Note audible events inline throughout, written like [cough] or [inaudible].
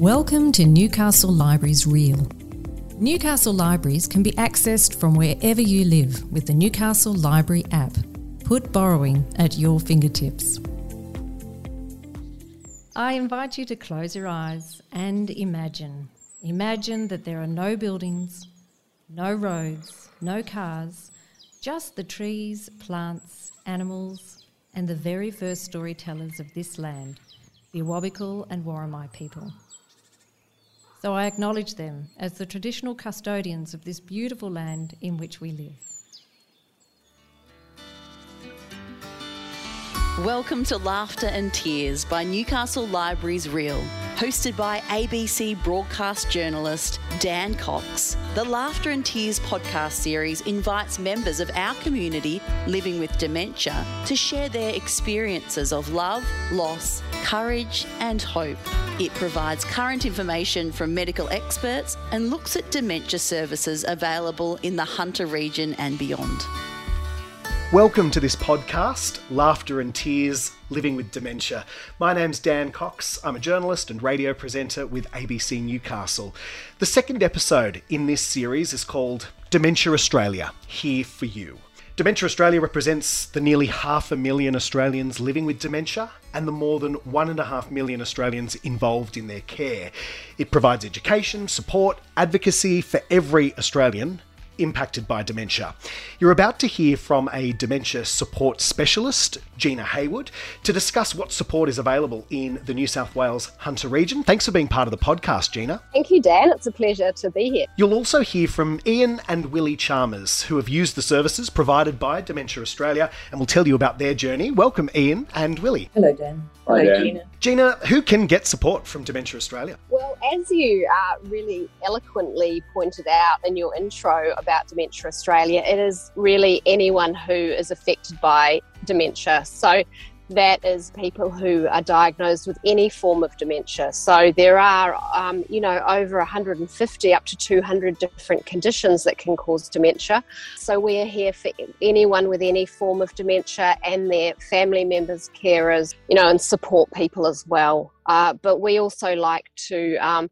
Welcome to Newcastle Libraries Reel. Newcastle Libraries can be accessed from wherever you live with the Newcastle Library app. Put borrowing at your fingertips. I invite you to close your eyes and imagine. Imagine that there are no buildings, no roads, no cars, just the trees, plants, animals, and the very first storytellers of this land, the Awabakal and Worimi people. So I acknowledge them as the traditional custodians of this beautiful land in which we live. Welcome to Laughter and Tears by Newcastle Libraries Reel, hosted by ABC broadcast journalist Dan Cox. The Laughter and Tears podcast series invites members of our community living with dementia to share their experiences of love, loss, courage, and hope. It provides current information from medical experts and looks at dementia services available in the Hunter region and beyond. Welcome to this podcast, Laughter and Tears Living with Dementia. My name's Dan Cox. I'm a journalist and radio presenter with ABC Newcastle. The second episode in this series is called Dementia Australia Here for You. Dementia Australia represents the nearly half a million Australians living with dementia and the more than one and a half million Australians involved in their care. It provides education, support, advocacy for every Australian impacted by dementia. You're about to hear from a dementia support specialist, Gina Haywood, to discuss what support is available in the New South Wales Hunter region. Thanks for being part of the podcast, Gina. Thank you, Dan. It's a pleasure to be here. You'll also hear from Ian and Willie Chalmers, who have used the services provided by Dementia Australia and will tell you about their journey. Welcome, Ian and Willie. Hello, Dan. Hi, Hello, Dan. Gina. Gina, who can get support from Dementia Australia? Well, as you uh, really eloquently pointed out in your intro about Dementia Australia, it is really anyone who is affected by dementia. So that is people who are diagnosed with any form of dementia. So there are, um, you know, over 150 up to 200 different conditions that can cause dementia. So we are here for anyone with any form of dementia and their family members, carers, you know, and support people as well. Uh, but we also like to um,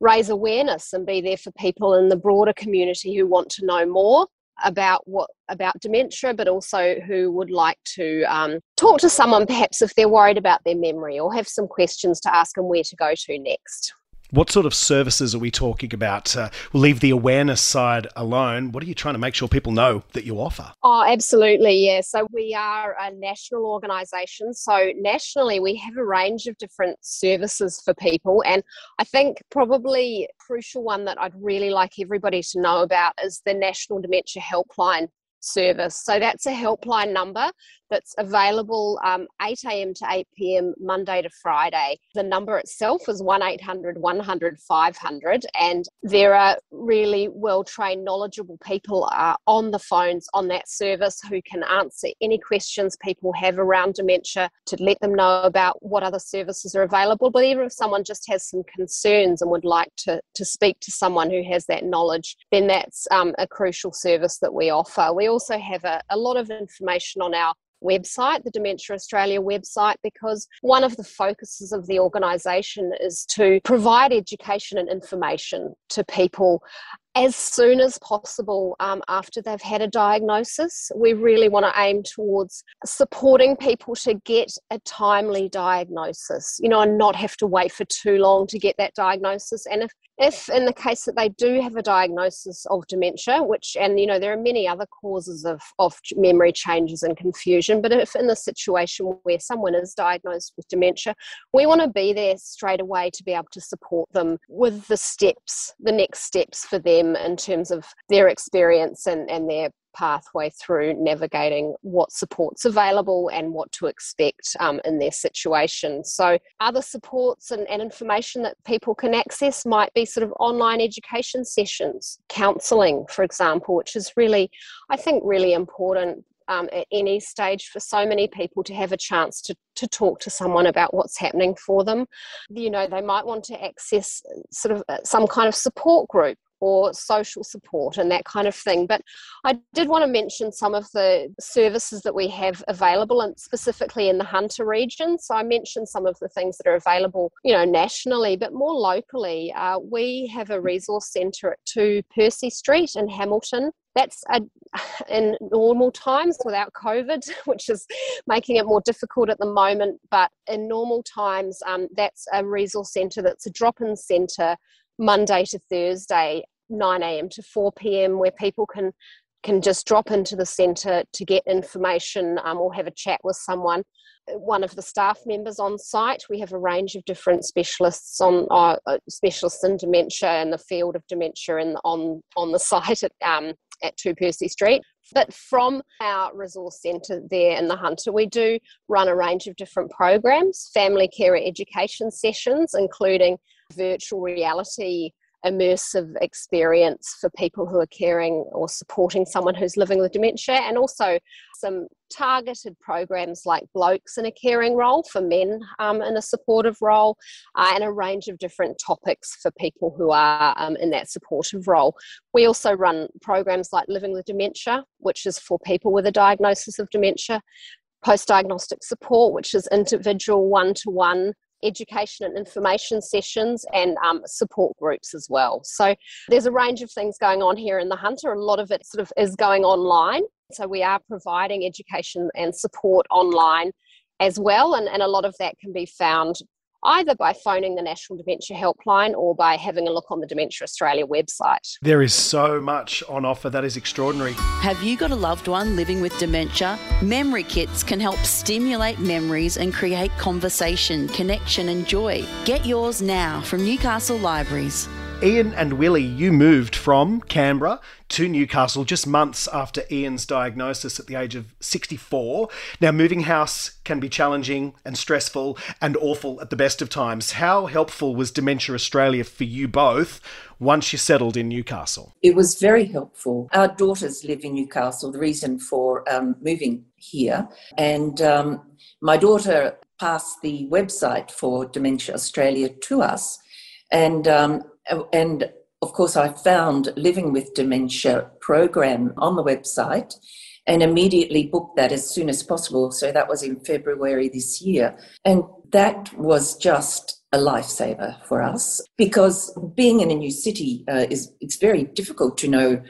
raise awareness and be there for people in the broader community who want to know more about what about dementia, but also who would like to um, talk to someone perhaps if they're worried about their memory or have some questions to ask them where to go to next. What sort of services are we talking about? Uh, we'll leave the awareness side alone. What are you trying to make sure people know that you offer? Oh, absolutely, yeah. So we are a national organisation. So nationally, we have a range of different services for people, and I think probably crucial one that I'd really like everybody to know about is the National Dementia Helpline service. So that's a helpline number that's available um, 8 a.m. to 8 p.m. Monday to Friday. The number itself is 1 800 100 500, and there are really well trained, knowledgeable people uh, on the phones on that service who can answer any questions people have around dementia to let them know about what other services are available. But even if someone just has some concerns and would like to, to speak to someone who has that knowledge, then that's um, a crucial service that we offer. We also have a, a lot of information on our website, the Dementia Australia website, because one of the focuses of the organisation is to provide education and information to people as soon as possible um, after they've had a diagnosis. We really want to aim towards supporting people to get a timely diagnosis, you know, and not have to wait for too long to get that diagnosis. And if, if in the case that they do have a diagnosis of dementia, which, and you know, there are many other causes of, of memory changes and confusion, but if in the situation where someone is diagnosed with dementia, we want to be there straight away to be able to support them with the steps, the next steps for them in terms of their experience and, and their pathway through navigating what support's available and what to expect um, in their situation. So, other supports and, and information that people can access might be sort of online education sessions, counselling, for example, which is really, I think, really important um, at any stage for so many people to have a chance to, to talk to someone about what's happening for them. You know, they might want to access sort of uh, some kind of support group or social support and that kind of thing. But I did want to mention some of the services that we have available and specifically in the Hunter region. So I mentioned some of the things that are available, you know, nationally, but more locally. Uh, we have a resource centre at 2 Percy Street in Hamilton that's a, [laughs] in normal times without COVID, [laughs] which is making it more difficult at the moment. But in normal times, um, that's a resource centre that's a drop in centre Monday to Thursday, 9 a.m. to 4 p.m., where people can can just drop into the centre to get information um, or have a chat with someone one of the staff members on site. We have a range of different specialists on uh, specialists in dementia in the field of dementia and on on the [laughs] site at um, at Two Percy Street. But from our resource centre there in the Hunter, we do run a range of different programs, family care education sessions, including virtual reality immersive experience for people who are caring or supporting someone who's living with dementia, and also some targeted programs like Blokes in a Caring Role for men um, in a supportive role, uh, and a range of different topics for people who are um, in that supportive role. We also run programs like Living with Dementia, which is for people with a diagnosis of dementia, post diagnostic support, which is individual one to one education and information sessions and um, support groups as well. So there's a range of things going on here in the Hunter. A lot of it sort of is going online. So we are providing education and support online as well, and, and a lot of that can be found either by phoning the National Dementia Helpline or by having a look on the Dementia Australia website. There is so much on offer that is extraordinary. Have you got a loved one living with dementia? Memory kits can help stimulate memories and create conversation, connection, and joy. Get yours now from Newcastle Libraries. Ian and Willie, you moved from Canberra to Newcastle just months after Ian's diagnosis at the age of 64. Now, moving house can be challenging and stressful and awful at the best of times. How helpful was Dementia Australia for you both once you settled in Newcastle? It was very helpful. Our daughters live in Newcastle, the reason for um, moving here. And um, my daughter passed the website for Dementia Australia to us. And um, and of course, I found Living with Dementia program on the website and immediately booked that as soon as possible. So that was in February this year. And that was just a lifesaver for us because being in a new city uh, is it's very difficult to know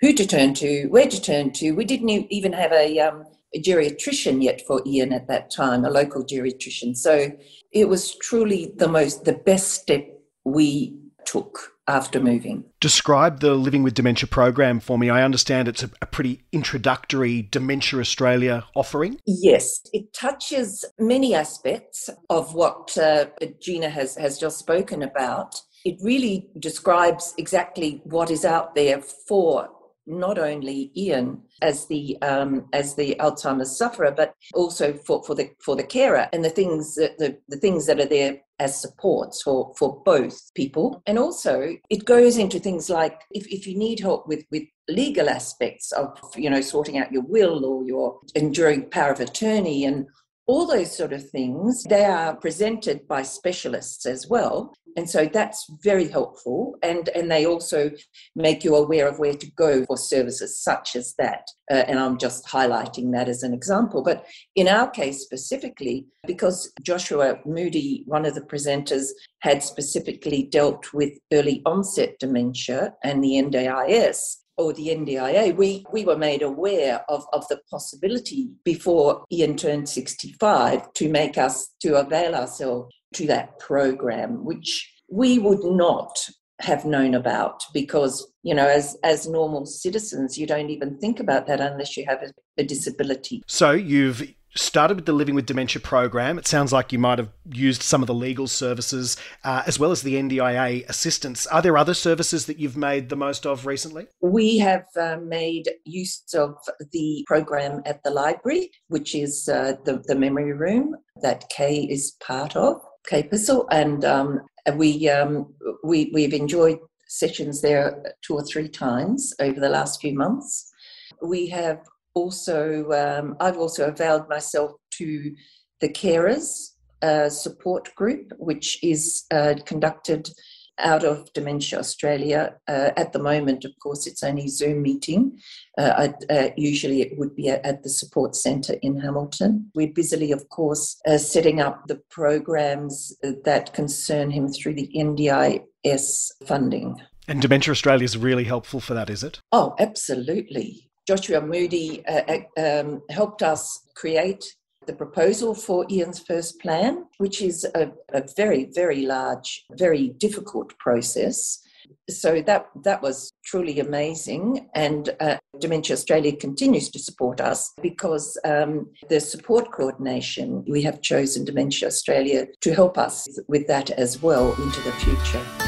who to turn to, where to turn to. We didn't even have a, um, a geriatrician yet for Ian at that time, a local geriatrician. So it was truly the most the best step we took after moving. Describe the Living with Dementia program for me. I understand it's a, a, pretty introductory Dementia Australia offering. Yes, it touches many aspects of what uh, Gina has, has just spoken about. It really describes exactly what is out there for not only Ian as the um, as the Alzheimer's sufferer, but also for, for the for the carer and the things that the, the things that are there as supports for, for both people. And also it goes into things like if, if you need help with, with legal aspects of, you know, sorting out your will or your enduring power of attorney and all those sort of things, they are presented by specialists as well. And so that's very helpful. And, and they also make you aware of where to go for services such as that. Uh, and I'm just highlighting that as an example. But in our case specifically, because Joshua Moody, one of the presenters, had specifically dealt with early onset dementia and the NDIS, or the NDIA, we, we were made aware of, of the possibility before Ian turned 65 to make us, to avail ourselves to that program, which we would not have known about because you know as as normal citizens you don't even think about that unless you have a, a disability. So you've started with the Living with Dementia program. It sounds like you might have used some of the legal services uh, as well as the NDIA assistance. Are there other services that you've made the most of recently? We have uh, made use of the program at the library, which is uh, the, the memory room that Kay is part of, Kay Pissel, and um, we, um, we, we've enjoyed sessions there two or three times over the last few months. We have also, um, I've also availed myself to the carers uh, support group, which is uh, conducted out of Dementia Australia. Uh, at the moment, of course, it's only Zoom meeting. Uh, uh, usually it would be at the support centre in Hamilton. We're busily, of course, uh, setting up the programs that concern him through the NDIS funding. And Dementia Australia is really helpful for that, is it? Oh, absolutely. Joshua Moody uh, um, helped us create the proposal for Ian's first plan, which is a, a very, very large, very difficult process. So that that was truly amazing, and uh, Dementia Australia continues to support us because um, the support coordination we have chosen Dementia Australia to help us with that as well into the future.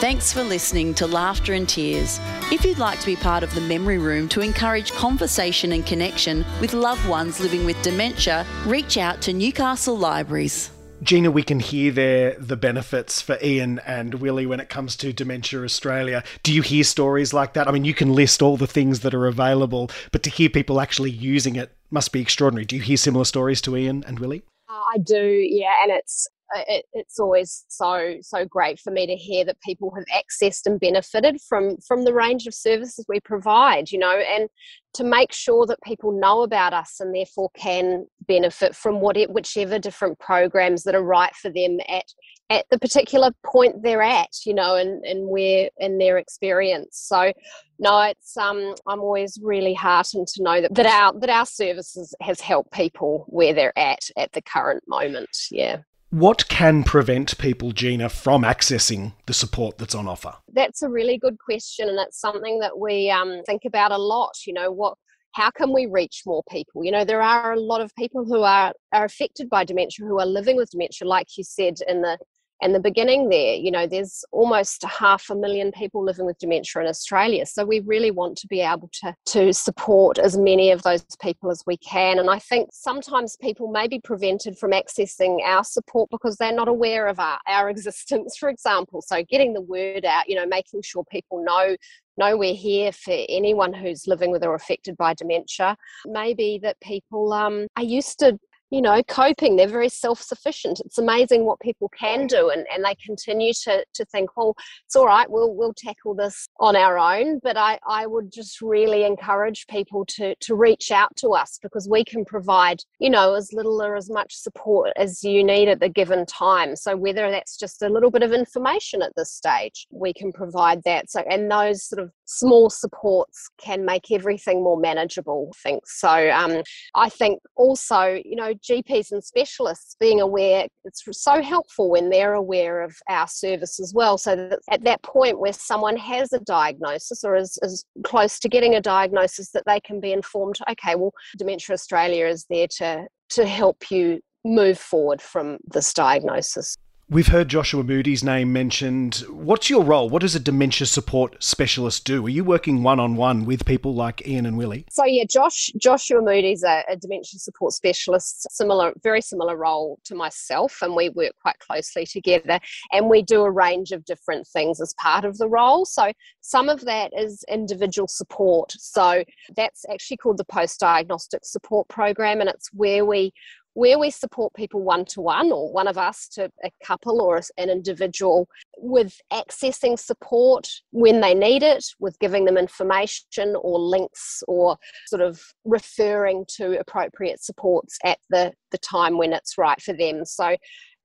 Thanks for listening to Laughter and Tears. If you'd like to be part of the Memory Room to encourage conversation and connection with loved ones living with dementia, reach out to Newcastle Libraries. Gina, we can hear there the benefits for Ian and Willie when it comes to Dementia Australia. Do you hear stories like that? I mean, you can list all the things that are available, but to hear people actually using it must be extraordinary. Do you hear similar stories to Ian and Willie? Uh, I do, yeah, and it's it, it's always so so great for me to hear that people have accessed and benefited from from the range of services we provide you know and to make sure that people know about us and therefore can benefit from whatever whichever different programs that are right for them at at the particular point they're at you know and and where in their experience. So no it's um i'm always really heartened to know that, that our that our services has helped people where they're at at the current moment. Yeah what can prevent people, Gina, from accessing the support that's on offer? That's a really good question, and it's something that we um, think about a lot. You know, what how can we reach more people? You know, there are a lot of people who are, are affected by dementia who are living with dementia, like you said in the and the beginning there you know there's almost half a million people living with dementia in australia. So we really want to be able to to support as many of those people as we can. And i think sometimes people may be prevented from accessing our support because they're not aware of our, our [laughs] existence for example. So getting the word out you know making sure people know know we're here for anyone who's living with or affected by dementia. Maybe that people um, are used to you know, coping. They're very self sufficient. It's amazing what people can do, and, and they continue to, to think, well, it's all right, we'll, we'll tackle this on our own. But I, I would just really encourage people to, to reach out to us because we can provide, you know, as little or as much support as you need at the given time. So, whether that's just a little bit of information at this stage, we can provide that. So, and those sort of small supports can make everything more manageable, I think. So, um, I think also, you know, GPs and specialists being aware, it's so helpful when they're aware of our service as well. So that at that point where someone has a diagnosis or is, is close to getting a diagnosis, that they can be informed, okay, well, Dementia Australia is there to, to help you move forward from this diagnosis. We've heard Joshua Moody's name mentioned. What's your role? What does a dementia support specialist do? Are you working one on one with people like Ian and Willie? So yeah, Josh Joshua Moody's a, a dementia support specialist, similar, very similar role to myself, and we work quite closely together. And we do a range of different things as part of the role. So some of that is individual support. So that's actually called the post diagnostic support program, and it's where we where we support people one to one or one of us to a couple or an individual with accessing support when they need it, with giving them information or links or sort of referring to appropriate supports at the, the time when it's right for them. So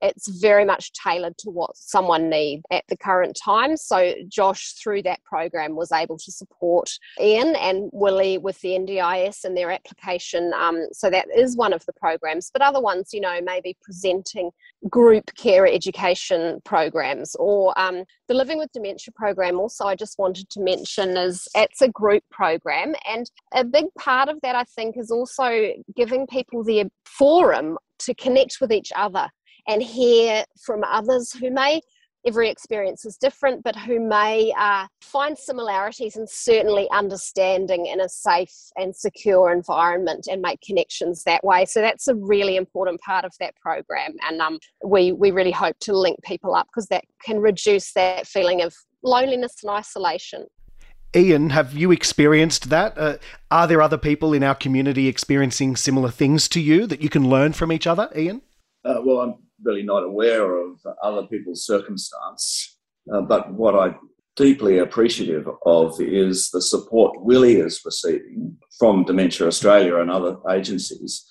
it's very much tailored to what someone needs at the current time. So Josh, through that program, was able to support Ian and Willie with the NDIS and their application. Um, so that is one of the programs. But other ones, you know, maybe presenting group care education programs or um, the Living with Dementia program. Also, I just wanted to mention is it's a group program, and a big part of that I think is also giving people the forum to connect with each other and hear from others who may every experience is different, but who may uh, find similarities and certainly understanding in a safe and secure environment and make connections that way. So that's a really important part of that program, and um, we we really hope to link people up because that can reduce that feeling of loneliness and isolation. Ian, have you experienced that? Uh, are there other people in our community experiencing similar things to you that you can learn from each other, Ian? Uh, well, I'm really not aware of other people's circumstance. Uh, but what I deeply appreciative of is the support Willie is receiving from Dementia Australia and other agencies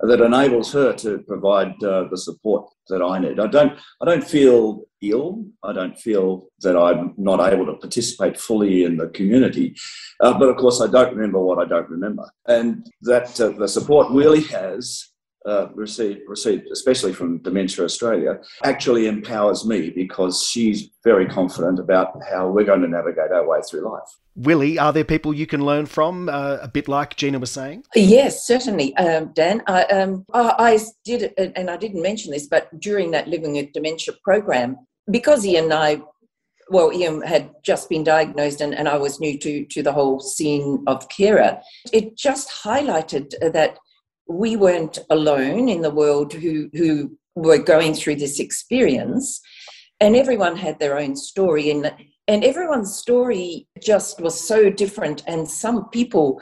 that enables her to provide uh, the support that I need. I don't, I don't feel ill. I don't feel that I'm not able to participate fully in the community. Uh, but of course, I don't remember what I don't remember. And that uh, the support Willie has uh, received, received, especially from Dementia Australia, actually empowers me because she's very confident about how we're going to navigate our way through life. Willie, are there people you can learn from, uh, a bit like Gina was saying? Yes, certainly, um, Dan. I, um, I, did, and I didn't mention this, but during that Living with Dementia program, because Ian and I well, Ian had just been diagnosed and, and I was new to, to the whole scene of carer. It just highlighted that we weren't alone in the world who, who were going through this experience. And everyone had their own story. And, and everyone's story just was so different. And some people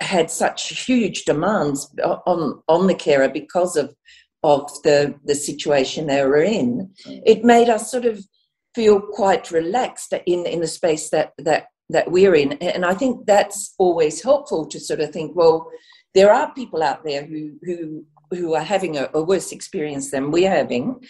had such huge demands on, on the carer because of, of the, the situation they were in. Mm. It made us sort of feel quite relaxed in, in the space that, that, that we're in. And I think that's always helpful to sort of think, well, there are people out there who who who are having a, a, worse experience than we're having.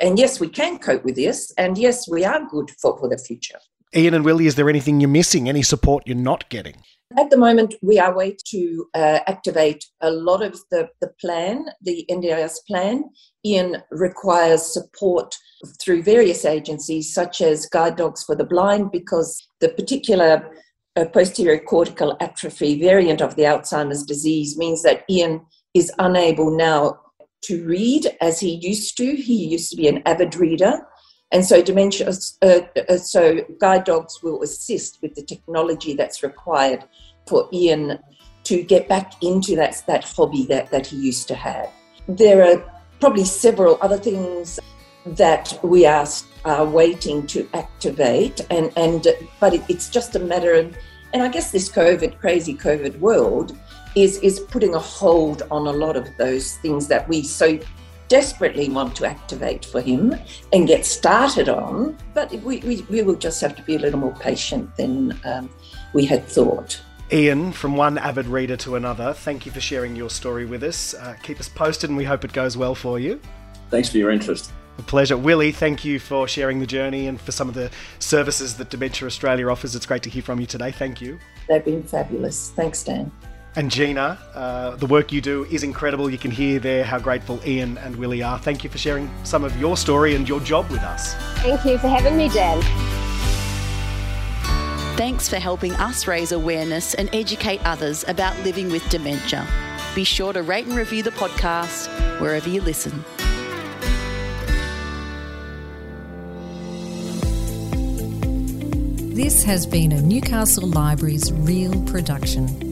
And yes, we can cope with this. And yes, we are good for, for the future. Ian and Willie, is there anything you're missing? Any support you're not getting? At the moment, we are waiting to uh, activate a lot of the, the plan, the NDIS plan. Ian requires support through various agencies, such as Guide Dogs for the Blind, because the particular a posterior cortical atrophy variant of the Alzheimer's disease means that Ian is unable now to read as he used to. He used to be an avid reader. And so dementia, uh, uh, so guide dogs will assist with the technology that's required for Ian to get back into that, that hobby that, that he used to have. There are probably several other things that we are, are waiting to activate, and, and but it, it's just a matter of, and I guess this COVID, crazy COVID world is, is putting a hold on a lot of those things that we so desperately want to activate for him and get started on, but we, we, we will just have to be a little more patient than um, we had thought. Ian, from one avid reader to another, thank you for sharing your story with us. Uh, keep us posted and we hope it goes well for you. Thanks for your interest. A pleasure. Willie, thank you for sharing the journey and for some of the services that Dementia Australia offers. It's great to hear from you today. Thank you. They've been fabulous. Thanks, Dan. And Gina, uh, the work you do is incredible. You can hear there how grateful Ian and Willie are. Thank you for sharing some of your story and your job with us. Thank you for having me, Dan. Thanks for helping us raise awareness and educate others about living with dementia. Be sure to rate and review the podcast wherever you listen. This has been a Newcastle Libraries Real production.